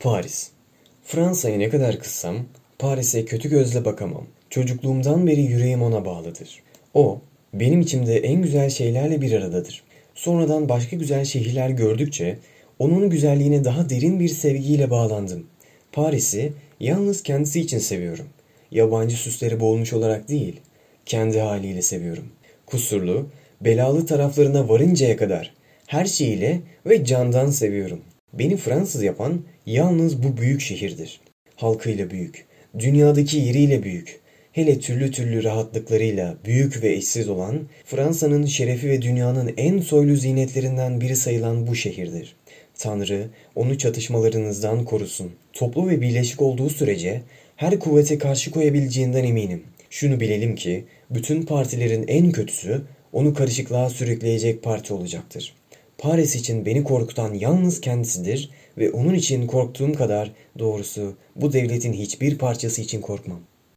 Paris. Fransa'ya ne kadar kızsam Paris'e kötü gözle bakamam. Çocukluğumdan beri yüreğim ona bağlıdır. O, benim içimde en güzel şeylerle bir aradadır. Sonradan başka güzel şehirler gördükçe onun güzelliğine daha derin bir sevgiyle bağlandım. Paris'i yalnız kendisi için seviyorum. Yabancı süsleri boğulmuş olarak değil, kendi haliyle seviyorum. Kusurlu, belalı taraflarına varıncaya kadar her şeyiyle ve candan seviyorum. Beni Fransız yapan yalnız bu büyük şehirdir. Halkıyla büyük, dünyadaki yeriyle büyük, hele türlü türlü rahatlıklarıyla büyük ve eşsiz olan Fransa'nın şerefi ve dünyanın en soylu zinetlerinden biri sayılan bu şehirdir. Tanrı onu çatışmalarınızdan korusun. Toplu ve birleşik olduğu sürece her kuvvete karşı koyabileceğinden eminim. Şunu bilelim ki bütün partilerin en kötüsü onu karışıklığa sürükleyecek parti olacaktır. Paris için beni korkutan yalnız kendisidir ve onun için korktuğum kadar doğrusu bu devletin hiçbir parçası için korkmam.